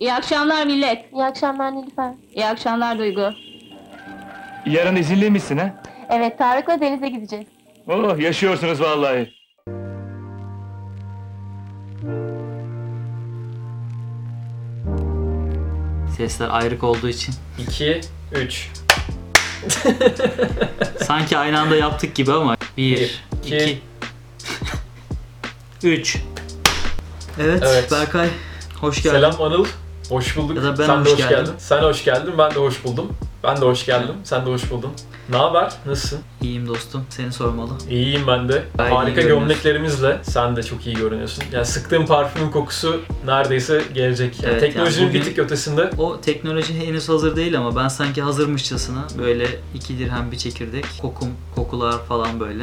İyi akşamlar millet. İyi akşamlar Nilüfer. İyi akşamlar Duygu. Yarın izinliymişsin ha? Evet Tarık'la denize gideceğiz. Oh yaşıyorsunuz vallahi. Sesler ayrık olduğu için. 2, 3. Sanki aynı anda yaptık gibi ama. 1, Bir, 2, iki. 3. Evet, Evet. Berkay. Hoş geldin. Selam Anıl. Hoş bulduk. Ya da ben Sen hoş de hoş geldim. geldin. Sen hoş geldin. Ben de hoş buldum. Ben de hoş geldim. Sen de hoş buldun. Ne haber? Nasılsın? İyiyim dostum. Seni sormalı. İyiyim ben de. Gayet iyi Harika görünüyorsun. gömleklerimizle sen de çok iyi görünüyorsun. Yani sıktığım parfümün kokusu neredeyse gelecek. Yani Evet, teknolojinin yani bugün- bir tık ötesinde. O teknoloji henüz hazır değil ama ben sanki hazırmışçasına böyle iki dirhem bir çekirdek, kokum, kokular falan böyle.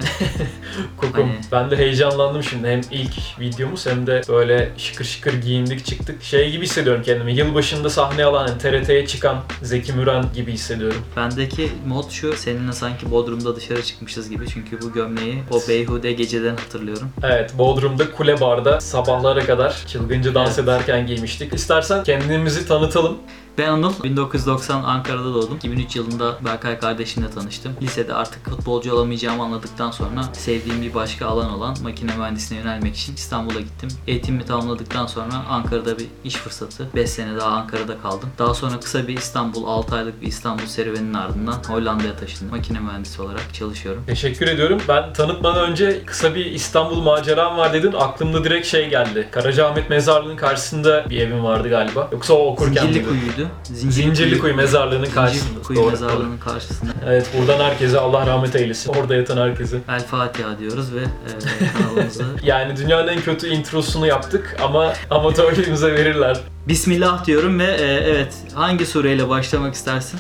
Kokum. Hani- Ben de heyecanlandım şimdi. Hem ilk videomuz hem de böyle şıkır şıkır giyindik çıktık. Şey gibi hissediyorum kendimi. Yılbaşında sahne alan, hani TRT'ye çıkan Zeki Müren gibi hissediyorum. Bendeki mod şu, seninle sanki Bodrum'da dışarı çıkmışız gibi çünkü bu gömleği o beyhude geceden hatırlıyorum. Evet, Bodrum'da kule barda sabahlara kadar çılgınca dans Evet. ederken giymiştik. İstersen kendimizi tanıtalım. Ben Anıl, 1990 Ankara'da doğdum. 2003 yılında Berkay kardeşimle tanıştım. Lisede artık futbolcu olamayacağımı anladıktan sonra sevdiğim bir başka alan olan makine mühendisliğine yönelmek için İstanbul'a gittim. Eğitimimi tamamladıktan sonra Ankara'da bir iş fırsatı. 5 sene daha Ankara'da kaldım. Daha sonra kısa bir İstanbul, 6 aylık bir İstanbul serüveninin ardından Hollanda'ya taşındım. Makine mühendisi olarak çalışıyorum. Teşekkür ediyorum. Ben tanıtmadan önce kısa bir İstanbul maceram var dedin. Aklımda direkt şey geldi. Karacaahmet Mezarlığı'nın karşısında bir evim vardı galiba. Yoksa o okurken Zincirli miydi? Kuyu'ydu. Zincirlikuyu Mezarlığı'nın karşısında. Zincirli Kuyu Doğru, mezarlığının karşısında. Evet, buradan herkese Allah rahmet eylesin. Orada yatan herkese. El Fatiha diyoruz ve e, kanalımızı Yani dünyanın en kötü introsunu yaptık ama amatörlüğümüze verirler. Bismillah diyorum ve e, evet hangi sureyle başlamak istersin?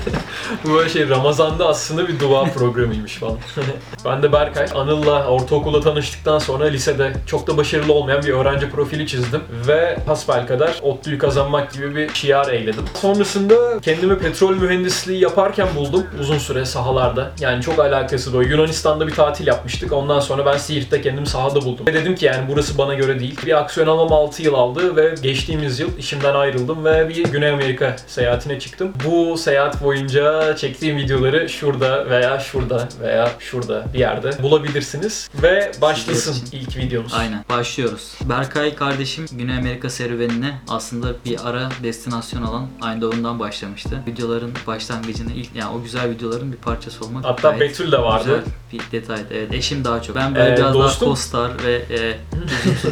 Bu böyle şey Ramazan'da aslında bir dua programıymış falan. ben de Berkay. Anıl'la ortaokulda tanıştıktan sonra lisede çok da başarılı olmayan bir öğrenci profili çizdim. Ve kadar ODTÜ'yü kazanmak gibi bir şiar eyledim. Sonrasında kendimi petrol mühendisliği yaparken buldum uzun süre sahalarda. Yani çok alakası da. Yunanistan'da bir tatil yapmıştık. Ondan sonra ben Siirt'te kendimi sahada buldum. Ve dedim ki yani burası bana göre değil. Bir aksiyon almam 6 yıl aldı ve geçtiğimiz yıl işimden ayrıldım ve bir Güney Amerika seyahatine çıktım. Bu seyahat boyunca çektiğim videoları şurada veya şurada veya şurada bir yerde bulabilirsiniz. Ve başlasın ilk videomuz. Aynen başlıyoruz. Berkay kardeşim Güney Amerika serüvenine aslında bir ara destinasyon alan Eindhoven'dan başlamıştı. Videoların başlangıcını ilk yani o güzel videoların bir parçası olmak Hatta Betül de vardı. Güzel bir detaydı. Evet eşim daha çok. Ben böyle Ee, biraz dostum? daha co-star ve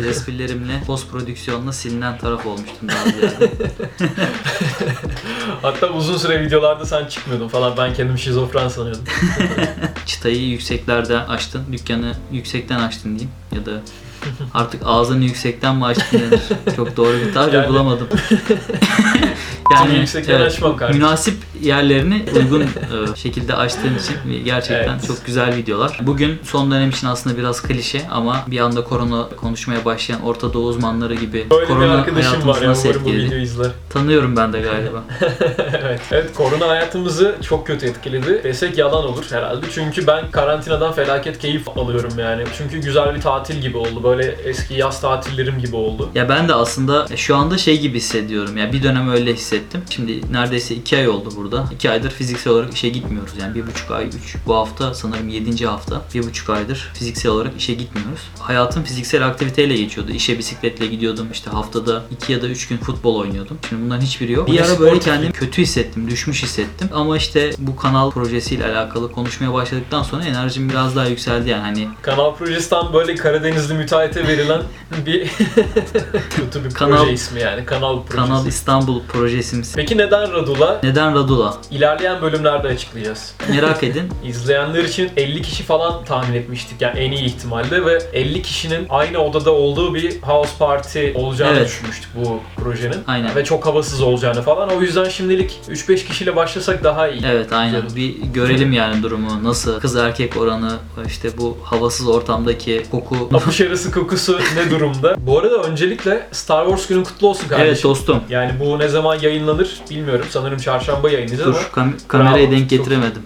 e, esprilerimle post prodüksiyonla silinen taraf olmuştum daha ziyade. Hatta uzun süre videolarda sen çıkmıyordun falan. Ben kendimi şizofren sanıyordum. Çıtayı yükseklerden açtın, dükkanı yüksekten açtın diyeyim ya da artık ağzını yüksekten mi açtın denir. Çok doğru bir tabir Yani- bulamadım. Seni yüksekten açmam kardeşim. Münasip yerlerini uygun e, şekilde açtığın için gerçekten Evet. çok güzel videolar. Bugün son dönem için aslında biraz klişe ama bir anda korona konuşmaya başlayan Orta Doğu uzmanları gibi Böyle korona hayatımızı ya nasıl etkiledi? Tanıyorum ben de galiba. evet. evet, korona hayatımızı çok kötü etkiledi. Desek yalan olur herhalde. Çünkü ben karantinadan felaket keyif alıyorum yani. Çünkü güzel bir tatil gibi oldu. Böyle eski yaz tatillerim gibi oldu. Ya ben de aslında şu anda şey gibi hissediyorum. Ya bir dönem öyle hissettim. Şimdi neredeyse iki ay oldu burada. İki aydır fiziksel olarak işe gitmiyoruz. Yani bir buçuk ay, üç. Bu hafta sanırım yedinci hafta. Bir buçuk aydır fiziksel olarak işe gitmiyoruz. Hayatım fiziksel aktiviteyle geçiyordu. İşe bisikletle gidiyordum. İşte haftada iki ya da üç gün futbol oynuyordum. Şimdi bunların hiçbiri yok. Bir ara böyle kendimi kötü hissettim, düşmüş hissettim. Ama işte bu kanal projesiyle alakalı konuşmaya başladıktan sonra enerjim biraz daha yükseldi yani hani Kanal projesi tam böyle Karadenizli müteahhite verilen bir kötü bir Kanal- proje ismi yani. Kanal projesi. Kanal İstanbul projesimiz. Peki neden Radula? Neden Radula? İlerleyen bölümlerde açıklayacağız. Merak edin. İzleyenler için 50 kişi falan tahmin etmiştik yani en iyi ihtimalle ve 50 kişinin aynı odada olduğu bir house party olacağını Evet. düşünmüştük bu projenin. Aynen. Ve çok havasız olacağını falan. O yüzden şimdilik 3-5 kişiyle başlasak daha iyi. Evet aynen. Güzel. Bir görelim yani durumu. Nasıl kız erkek oranı, işte bu havasız ortamdaki koku. Apış arası kokusu ne durumda? Bu arada öncelikle Star Wars günün kutlu olsun kardeşim. evet dostum. Yani bu ne zaman yayınlanır bilmiyorum. Sanırım çarşamba yayınlayacağız Dur ama kam- kamerayı Bravo, denk getiremedim.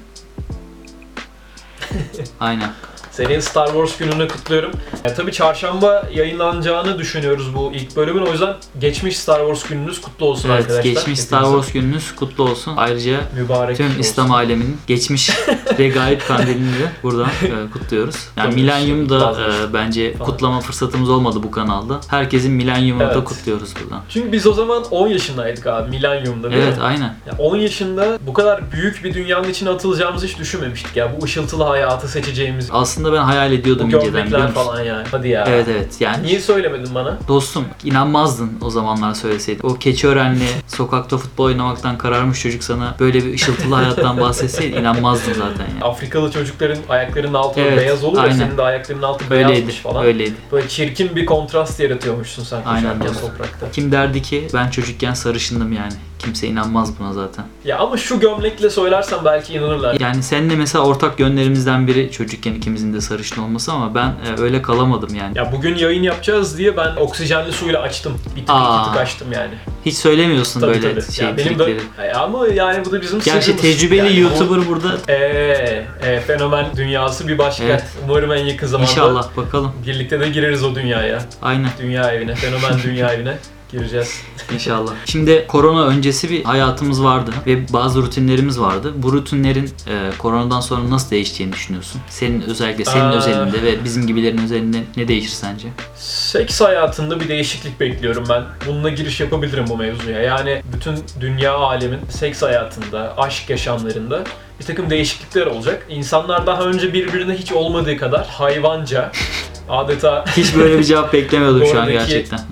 aynen. Senin Star Wars gününü kutluyorum. E, tabii çarşamba yayınlanacağını düşünüyoruz bu ilk bölümün. O yüzden geçmiş Star Wars gününüz kutlu olsun Evet, arkadaşlar. geçmiş Star Hepinize Wars gününüz kutlu olsun. Ayrıca mübarek tüm olsun. İslam aleminin geçmiş regaib kandilini de buradan e, kutluyoruz. Yani Tabii, milenyum da e, bence Falan. kutlama fırsatımız olmadı bu kanalda. Herkesin milenyumunu da Evet. kutluyoruz buradan. Çünkü biz o zaman 10 yaşındaydık abi Millennium'da değil Evet, aynen. Ya 10 yaşında bu kadar büyük bir dünyanın içine atılacağımızı hiç düşünmemiştik ya. Bu ışıltılı hayatı seçeceğimiz. Aslında ben hayal Bu ediyordum inceden biliyor gömlekler musun? falan yani. Hadi ya. Evet evet yani Niye söylemedin bana? dostum inanmazdın o zamanlar söyleseydin. O Keçiörenli sokakta futbol oynamaktan kararmış çocuk sana böyle bir ışıltılı hayattan bahsetseydi inanmazdın zaten yani. Afrikalı çocukların ayaklarının altı Evet, beyaz olur ya aynen. senin de ayaklarının altı Öyleydi, beyazmış falan. öyleydi. Böyle çirkin bir kontrast yaratıyormuşsun sen Aynen koşarken toprakta. Kim derdi ki ben çocukken sarışındım yani. Kimse inanmaz buna zaten. Ya ama şu gömlekle söylersen belki inanırlar. Yani seninle mesela ortak yönlerimizden biri çocukken ikimizin de sarışın olması ama ben e, öyle kalamadım yani. Ya bugün yayın yapacağız diye ben oksijenli suyla açtım. Bir tık Aa. iki tık açtım yani. Hiç söylemiyorsun Tabii böyle tabii. şey ya benim de, trikleri. Ya ama yani bu da bizim Gerçi sırrımız. tecrübeli Yani YouTuber burada. o- Eee e, fenomen dünyası bir başka. Evet. Umarım en yakın zamanda İnşallah bakalım. birlikte de gireriz o dünyaya. Aynen Dünya evine, fenomen dünya evine gireceğiz. inşallah. Şimdi korona öncesi bir hayatımız vardı ve bazı rutinlerimiz vardı. Bu rutinlerin e, koronadan sonra nasıl değiştiğini düşünüyorsun? Senin özellikle senin Aa. özelinde ve bizim gibilerin özelinde ne değişir sence? Seks hayatında bir değişiklik bekliyorum ben. Bununla giriş yapabilirim bu mevzuya. Yani bütün dünya alemin seks hayatında, aşk yaşamlarında bir takım değişiklikler olacak. İnsanlar daha önce birbirine hiç olmadığı kadar hayvanca, adeta Hiç böyle bir cevap beklemiyordum şu an gerçekten.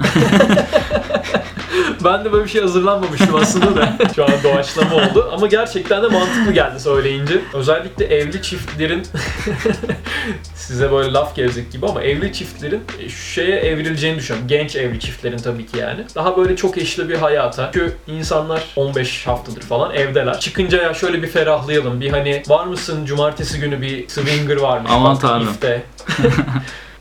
ben de böyle bir şey hazırlanmamıştım aslında da şu an doğaçlama oldu. Ama gerçekten de mantıklı geldi söyleyince. Özellikle evli çiftlerin size böyle laf gelecek gibi ama evli çiftlerin şeye evrileceğini düşünüyorum. Genç evli çiftlerin tabii ki yani. Daha böyle çok eşli bir hayata. Çünkü insanlar 15 haftadır falan evdeler. Çıkınca ya şöyle bir ferahlayalım. Bir hani var mısın cumartesi günü bir swinger varmış. Aman tanrım.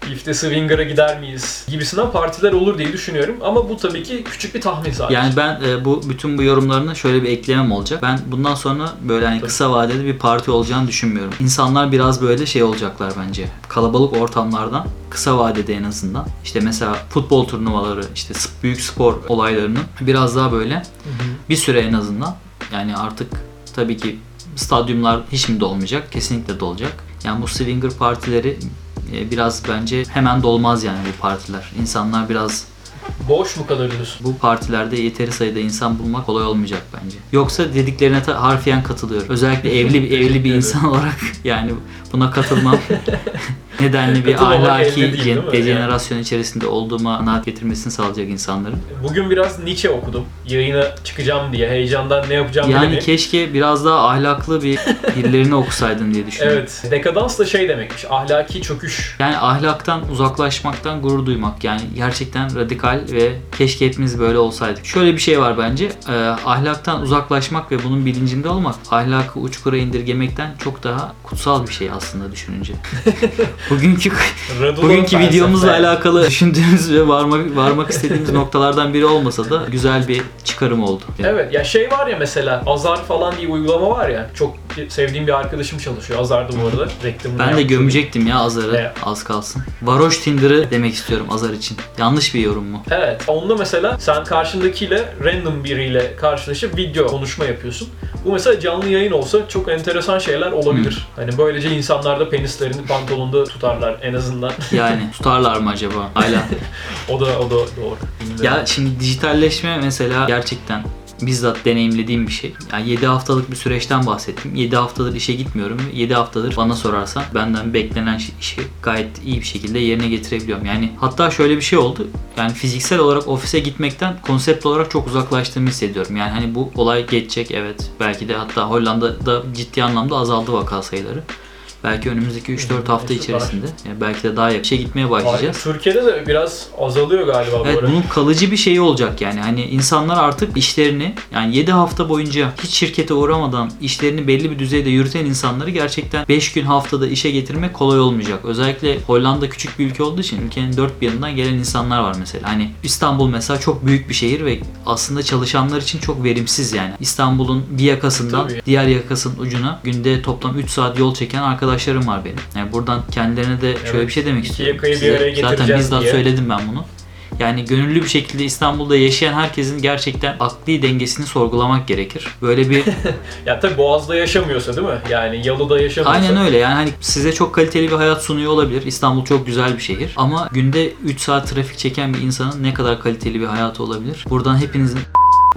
ifte. İfte Swinger'a gider miyiz gibisinden partiler olur diye düşünüyorum. Ama bu tabii ki küçük bir tahmin sadece. Yani ben e, bu bütün bu yorumlarına şöyle bir eklemem olacak. Ben bundan sonra böyle hani kısa vadede bir parti olacağını düşünmüyorum. İnsanlar biraz böyle şey olacaklar bence. Kalabalık ortamlardan kısa vadede en azından. İşte mesela futbol turnuvaları, işte büyük spor olaylarının biraz daha böyle bir süre en azından. Yani artık tabii ki stadyumlar hiç mi dolmayacak? Kesinlikle dolacak. Yani bu swinger partileri biraz bence hemen dolmaz yani bu partiler. İnsanlar biraz Boş mu kalır diyorsun? bu partilerde yeteri sayıda insan bulmak kolay olmayacak bence. Yoksa dediklerine harfiyen katılıyorum. Özellikle evli bir evli bir insan olarak yani buna katılmam nedenli bir Katılmamak ahlaki değil, değil mi? dejenerasyon içerisinde olduğuma kanaat getirmesini sağlayacak insanların. Bugün biraz Nietzsche okudum. Yayına çıkacağım diye heyecandan ne yapacağım Yani bilemiyorum. keşke biraz daha ahlaklı bir birilerini okusaydın diye düşünüyorum. Evet. Dekadans da şey demekmiş. Ahlaki çöküş. Yani ahlaktan uzaklaşmaktan gurur duymak. Yani gerçekten radikal ve keşke hepimiz böyle olsaydık. Şöyle bir şey var bence. e, ahlaktan uzaklaşmak ve bunun bilincinde olmak ahlakı uçkura indirgemekten çok daha kutsal bir şey aslında düşününce. Bugünkü bugünkü videomuzla alakalı düşündüğümüz ve varmak varmak istediğimiz noktalardan biri olmasa da güzel bir çıkarım oldu. Evet ya şey var ya mesela Azar falan diye uygulama var ya. Çok sevdiğim bir arkadaşım çalışıyor. Azar'da bu arada. Reklamını Ben de yaptı. gömecektim ya Azar'ı Evet. az kalsın. Varoş Tinder'ı demek istiyorum Azar için. Yanlış bir yorum mu? Evet. Onda mesela sen karşındakiyle random biriyle karşılaşıp video konuşma yapıyorsun. Bu mesela canlı yayın olsa çok enteresan şeyler olabilir. Hani böylece insanlar da penislerini pantolonda tutarlar en azından. Yani tutarlar mı acaba? Hala. o da o da doğru. Bilmiyorum. Ya şimdi dijitalleşme mesela gerçekten bizzat deneyimlediğim bir şey. Yani 7 haftalık bir süreçten bahsettim. 7 haftadır işe gitmiyorum ve 7 haftadır bana sorarsan benden beklenen şi- işi gayet iyi bir şekilde yerine getirebiliyorum. Yani hatta şöyle bir şey oldu. Yani fiziksel olarak ofise gitmekten konsept olarak çok uzaklaştığımı hissediyorum. Yani hani bu olay geçecek evet. Belki de hatta Hollanda'da ciddi anlamda azaldı vaka sayıları. Belki önümüzdeki 3-4 hafta içerisinde. Yani belki de daha yakın işe gitmeye başlayacağız. Türkiye'de de biraz azalıyor galiba bu Evet ara. bunun kalıcı bir şeyi olacak yani. Hani insanlar artık işlerini yani 7 hafta boyunca hiç şirkete uğramadan işlerini belli bir düzeyde yürüten insanları gerçekten 5 gün haftada işe getirmek kolay olmayacak. Özellikle Hollanda küçük bir ülke olduğu için ülkenin dört bir yanından gelen insanlar var mesela. Hani İstanbul mesela çok büyük bir şehir ve aslında çalışanlar için çok verimsiz yani. İstanbul'un bir yakasından Tabii. diğer yakasının ucuna günde toplam 3 saat yol çeken arkadaşlar arkadaşlarım var benim. Yani buradan kendilerine de şöyle Evet, bir şey demek istiyorum. yakayı bir Size Zaten bizzat diye. söyledim ben bunu. Yani gönüllü bir şekilde İstanbul'da yaşayan herkesin gerçekten akli dengesini sorgulamak gerekir. Böyle bir Ya tabii Boğaz'da yaşamıyorsa değil mi? Yani Yalı'da yaşamıyorsa. Aynen öyle yani hani size çok kaliteli bir hayat sunuyor olabilir. İstanbul çok güzel bir şehir. Ama günde 3 saat trafik çeken bir insanın ne kadar kaliteli bir hayatı olabilir? Buradan hepinizin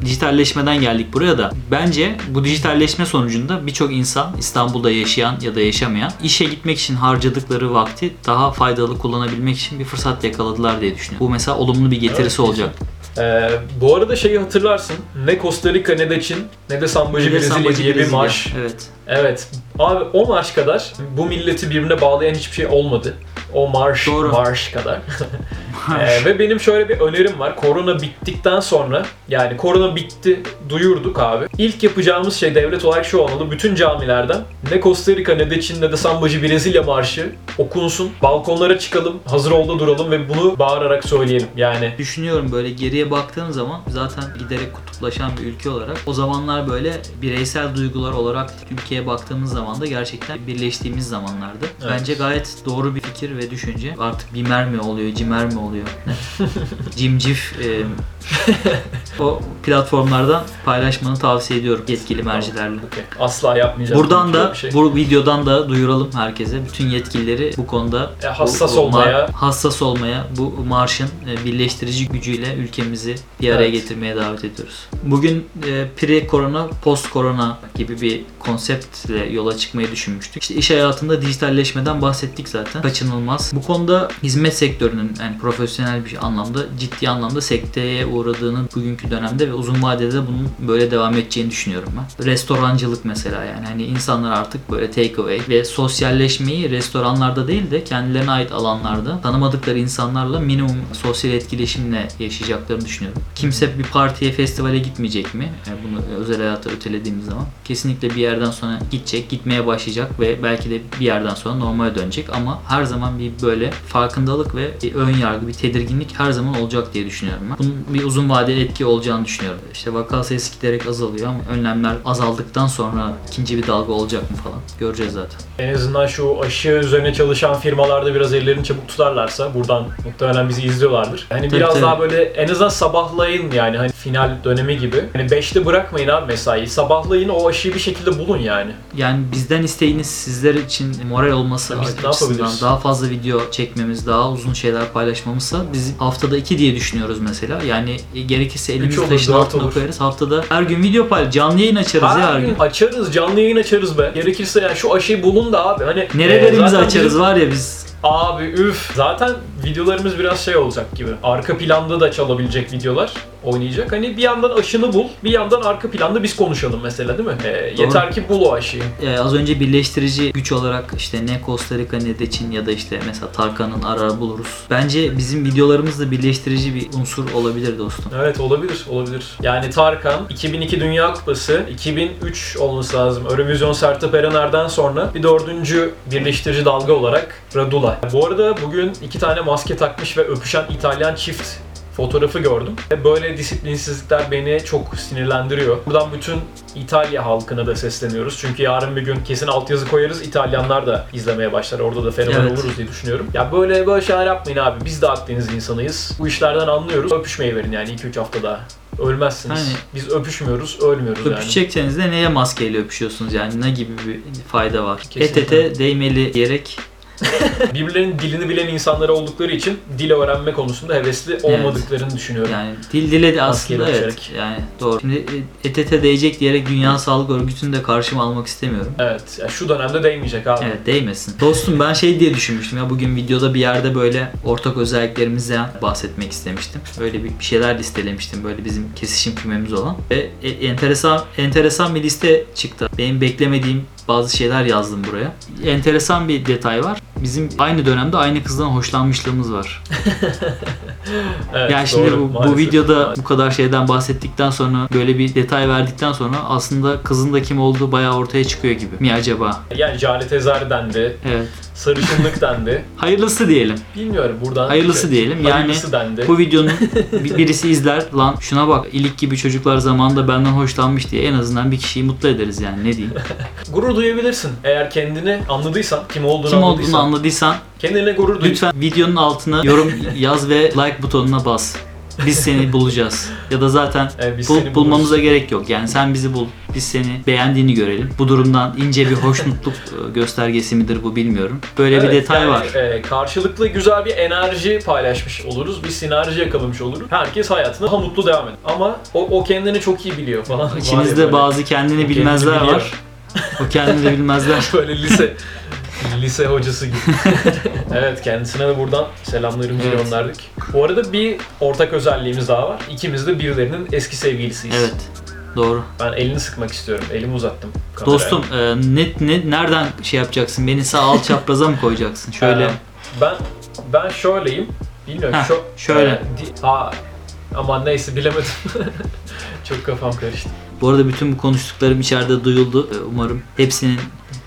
dijitalleşmeden geldik buraya da. Bence bu dijitalleşme sonucunda birçok insan İstanbul'da yaşayan ya da yaşamayan işe gitmek için harcadıkları vakti daha faydalı kullanabilmek için bir fırsat yakaladılar diye düşünüyorum. Bu mesela olumlu bir getirisi Evet, olacak. Ee, bu arada şeyi hatırlarsın. Ne Costa Rica ne de Çin ne de Sambacı Brezilya diye bir marş. Evet. Evet. Abi o marş kadar bu milleti birbirine bağlayan hiçbir şey olmadı. O marş, Doğru. marş kadar. Ee, ve benim şöyle bir önerim var. Korona bittikten sonra yani korona bitti duyurduk abi. İlk yapacağımız şey devlet olarak şu olmalı. Bütün camilerden ne Costa Rica ne de Çin ne de Sambacı Brezilya marşı okunsun. Balkonlara çıkalım, hazır olda duralım ve bunu bağırarak söyleyelim. Yani Düşünüyorum böyle geriye baktığım zaman zaten giderek kutuplaşan bir ülke olarak o zamanlar böyle bireysel duygular olarak ülkeye baktığımız zaman da gerçekten birleştiğimiz zamanlardı. Evet. Bence gayet doğru bir fikir ve düşünce. Artık bimer mi oluyor, cimer mi oluyor? Cimcif e, o platformlardan paylaşmanı tavsiye ediyorum yetkili mercilerle. okey, asla yapmayacağım. Buradan da şey. bu videodan da duyuralım herkese. Bütün yetkilileri bu konuda E, hassas bu- olmaya. hassas olmaya, bu marşın e, birleştirici gücüyle ülkemizi bir araya Evet. getirmeye davet ediyoruz. Bugün e, pre-korona, post-korona gibi bir konseptle yola çıkmayı düşünmüştük. İşte iş hayatında dijitalleşmeden bahsettik zaten. Kaçınılmaz. Bu konuda hizmet sektörünün yani profesyonel bir anlamda ciddi anlamda sekteye uğradığını bugünkü dönemde ve uzun vadede de bunun böyle devam edeceğini düşünüyorum ben. Restorancılık mesela yani hani insanlar artık böyle take away ve sosyalleşmeyi restoranlarda değil de kendilerine ait alanlarda tanımadıkları insanlarla minimum sosyal etkileşimle yaşayacaklarını düşünüyorum. Kimse bir partiye, festivale gitmeyecek mi? Yani bunu özel hayata ötelediğimiz zaman kesinlikle bir yerden sonra gidecek, gitmeye başlayacak ve belki de bir yerden sonra normale dönecek ama her zaman bir böyle farkındalık ve ön yargı, bir tedirginlik her zaman olacak diye düşünüyorum ben. Bunun bir uzun vadeli etki olacağını düşünüyorum. İşte vaka sayısı giderek azalıyor ama önlemler azaldıktan sonra ikinci bir dalga olacak mı falan göreceğiz zaten. En azından şu aşı üzerine çalışan firmalarda biraz ellerini çabuk tutarlarsa buradan muhtemelen bizi izliyorlardır. Hani Tabii, biraz tabii. daha böyle en azından sabahlayın yani hani final dönemi gibi. Hani 5'te bırakmayın abi mesaiyi. Sabahlayın o aşıyı bir şekilde bulun yani. Yani bizden isteğiniz sizler için moral olması Biz açısından daha fazla video çekmemiz, daha uzun şeyler paylaşmamızsa biz haftada iki diye düşünüyoruz mesela. Yani e, gerekirse elimizi olur, taşın altına olur. koyarız. Haftada her gün video paylaş, canlı yayın açarız ya her Her gün. gün açarız, canlı yayın açarız be. Gerekirse yani şu aşıyı bulun da abi. Hani Nerelerimizi e, açarız bizim- var ya biz. Abi üf. Zaten videolarımız biraz şey olacak gibi. Arka planda da çalabilecek videolar oynayacak. Hani bir yandan aşını bul, bir yandan arka planda biz konuşalım mesela değil mi? Ee, yeter ki bul o aşıyı. Ee, az önce birleştirici güç olarak işte ne Costa Rica ne de Çin ya da işte mesela Tarkan'ın arar buluruz. Bence bizim videolarımız da birleştirici bir unsur olabilir dostum. Evet olabilir, olabilir. Yani Tarkan 2002 Dünya Kupası, 2003 olması lazım. Eurovision Sertab Erener'den sonra bir dördüncü birleştirici dalga olarak Radula. Bu arada bugün iki tane maske takmış ve öpüşen İtalyan çift fotoğrafı gördüm. Ve Böyle disiplinsizlikler beni çok sinirlendiriyor. Buradan bütün İtalya halkına da sesleniyoruz. Çünkü yarın bir gün kesin altyazı koyarız. İtalyanlar da izlemeye başlar. Orada da fenomen Evet. oluruz diye düşünüyorum. Ya böyle böyle şeyler yapmayın abi. Biz de Akdeniz insanıyız. Bu işlerden anlıyoruz. Öpüşmeyi verin yani 2-3 hafta daha. Ölmezsiniz. Hani- Biz öpüşmüyoruz, ölmüyoruz yani. Öpüşecekseniz de neye maskeyle öpüşüyorsunuz yani ne gibi bir fayda var? Kesinlikle. Et ete değmeli diyerek Birbirlerinin dilini bilen insanlar oldukları için dil öğrenme konusunda hevesli olmadıklarını düşünüyorum. Yani dil dile de aslında Maskeyle evet. Yani doğru. Şimdi e, et ete değecek diyerek Dünya Sağlık Örgütü'nü de karşıma almak istemiyorum. Evet, ya şu dönemde değmeyecek abi. Evet değmesin. Dostum ben şey diye düşünmüştüm ya bugün videoda bir yerde böyle ortak özelliklerimizden bahsetmek istemiştim. Böyle bir, bir şeyler listelemiştim böyle bizim kesişim kümemiz olan. Ve e, enteresan enteresan bir liste çıktı. Benim beklemediğim bazı şeyler yazdım buraya. Enteresan bir detay var. bizim aynı dönemde aynı kızdan hoşlanmışlığımız var. Evet, yani şimdi doğru, bu, bu videoda bu kadar şeyden bahsettikten sonra böyle bir detay verdikten sonra aslında kızın da kim olduğu bayağı ortaya çıkıyor gibi mi acaba? Yani Jale Tezari dendi, Evet. Sarışınlık dendi. Hayırlısı diyelim. Bilmiyorum buradan. Hayırlısı diyelim. Yani Hayırlısı dendi. Bu videonun bir- birisi izler lan şuna bak ilik gibi çocuklar zamanında benden hoşlanmış diye en azından bir kişiyi mutlu ederiz yani ne diyeyim. Gurur duyabilirsin. Eğer kendini anladıysan, kim olduğunu Kim anladıysan. olduğunu anladıysan Kendine gurur duy. lütfen videonun altına yorum yaz ve like butonuna bas. Biz seni bulacağız. Ya da zaten biz bul- bulmamıza gerek yok. Yani sen bizi bul. Biz seni beğendiğini görelim. Bu durumdan ince bir hoşnutluk e, göstergesi midir bu bilmiyorum. Böyle bir Evet, detay yani, var. e, karşılıklı güzel bir enerji paylaşmış oluruz. Bir sinerji yakalamış oluruz. Herkes hayatına daha mutlu devam eder. Ama o, o kendini çok iyi biliyor falan. İçinizde bazı kendini bilmezler var. O kendini bilmezler. Böyle lise lise hocası gibi. evet kendisine de buradan selamlarımızı Evet. gönderdik. Bu arada bir ortak özelliğimiz daha var. İkimiz de birilerinin eski sevgilisiyiz. Evet. Doğru. Ben elini sıkmak istiyorum. Elimi uzattım. kameraya. Dostum e, ne, ne nereden şey yapacaksın? Beni sağ alt çapraza mı koyacaksın? Şöyle. Ee, ben ben şöyleyim. Bilmiyorum. Heh, şu, şöyle. e, di- ha, aman neyse bilemedim. Çok kafam karıştı. Bu arada bütün bu konuştuklarım içeride duyuldu. E, Umarım hepsinin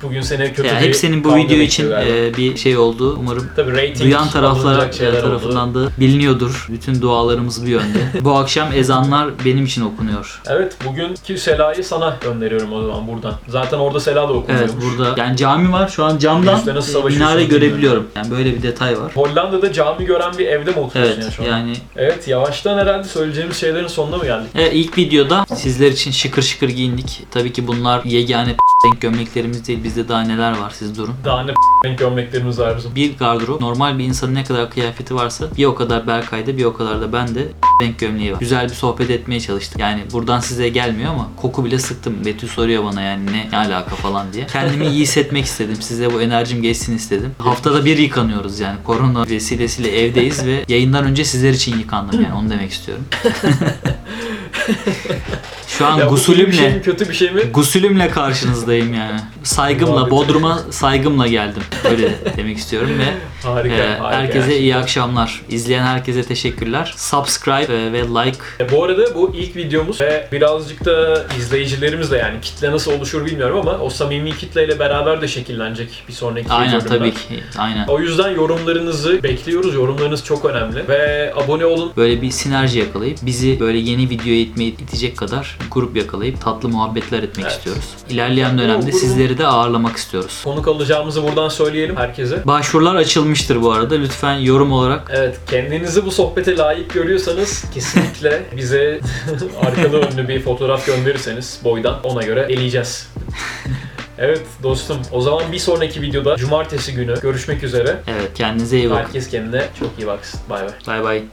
Bugün seni kötü ya bir hepsinin bu video için e, bir şey oldu. Umarım Tabii rating duyan taraflar tarafından oldu. da biliniyordur. Bütün dualarımız bir yönde. bu akşam ezanlar benim için okunuyor. Evet bugünkü Sela'yı sana gönderiyorum o zaman buradan. Zaten orada Sela da Evet okunuyormuş. burada yani cami var şu an camdan minare görebiliyorum. Yani böyle bir detay var. Hollanda'da cami gören bir evde mi oturuyorsun Evet yani şu an? yani Evet yavaştan herhalde söyleyeceğimiz şeylerin sonuna mı geldik? Evet, ilk videoda sizler için şıkır şıkır giyindik. Tabii ki bunlar yegane renk gömleklerimiz değil. Bizde daha neler var siz durun. Daha ne renk gömleklerimiz var bizim. Bir gardırop normal bir insanın ne kadar kıyafeti varsa bir o kadar Berkay'da bir o kadar da bende renk gömleği var. Güzel bir sohbet etmeye çalıştık. Yani buradan size gelmiyor ama koku bile sıktım. Betül soruyor bana yani ne, ne alaka falan diye. Kendimi iyi hissetmek istedim. Size bu enerjim geçsin istedim. Haftada bir yıkanıyoruz yani. Korona vesilesiyle evdeyiz ve yayından önce sizler için yıkandım yani onu demek istiyorum. Şu an Ya bu iyi bir gusülümle şey mi kötü bir şey mi? Gusülümle karşınızdayım yani. Saygımla, Muhabbeti. Bodrum'a saygımla geldim. Öyle demek istiyorum ve Harika. e, harika herkese iyi akşamlar. İzleyen herkese teşekkürler. Subscribe e, ve like. E, Bu arada bu ilk videomuz ve birazcık da izleyicilerimizle yani kitle nasıl oluşur bilmiyorum ama o samimi kitleyle beraber de şekillenecek bir sonraki Aynen bölümler. tabii ki. Aynen. O yüzden yorumlarınızı bekliyoruz. Yorumlarınız çok önemli. Ve abone olun. Böyle bir sinerji yakalayıp bizi böyle yeni videoya itmeye itecek kadar grup yakalayıp tatlı muhabbetler etmek Evet. istiyoruz. İlerleyen dönemde sizleri de ağırlamak istiyoruz. Konuk alacağımızı buradan söyleyelim herkese. Başvurular açılmıştır bu arada. Lütfen yorum olarak Evet, kendinizi bu sohbete layık görüyorsanız kesinlikle bize arkalı önlü bir fotoğraf gönderirseniz boydan ona göre eleyeceğiz. evet dostum, o zaman bir sonraki videoda cumartesi günü görüşmek üzere. evet kendinize iyi bakın. Herkes kendine çok iyi baksın. Bay bay. Bay bay.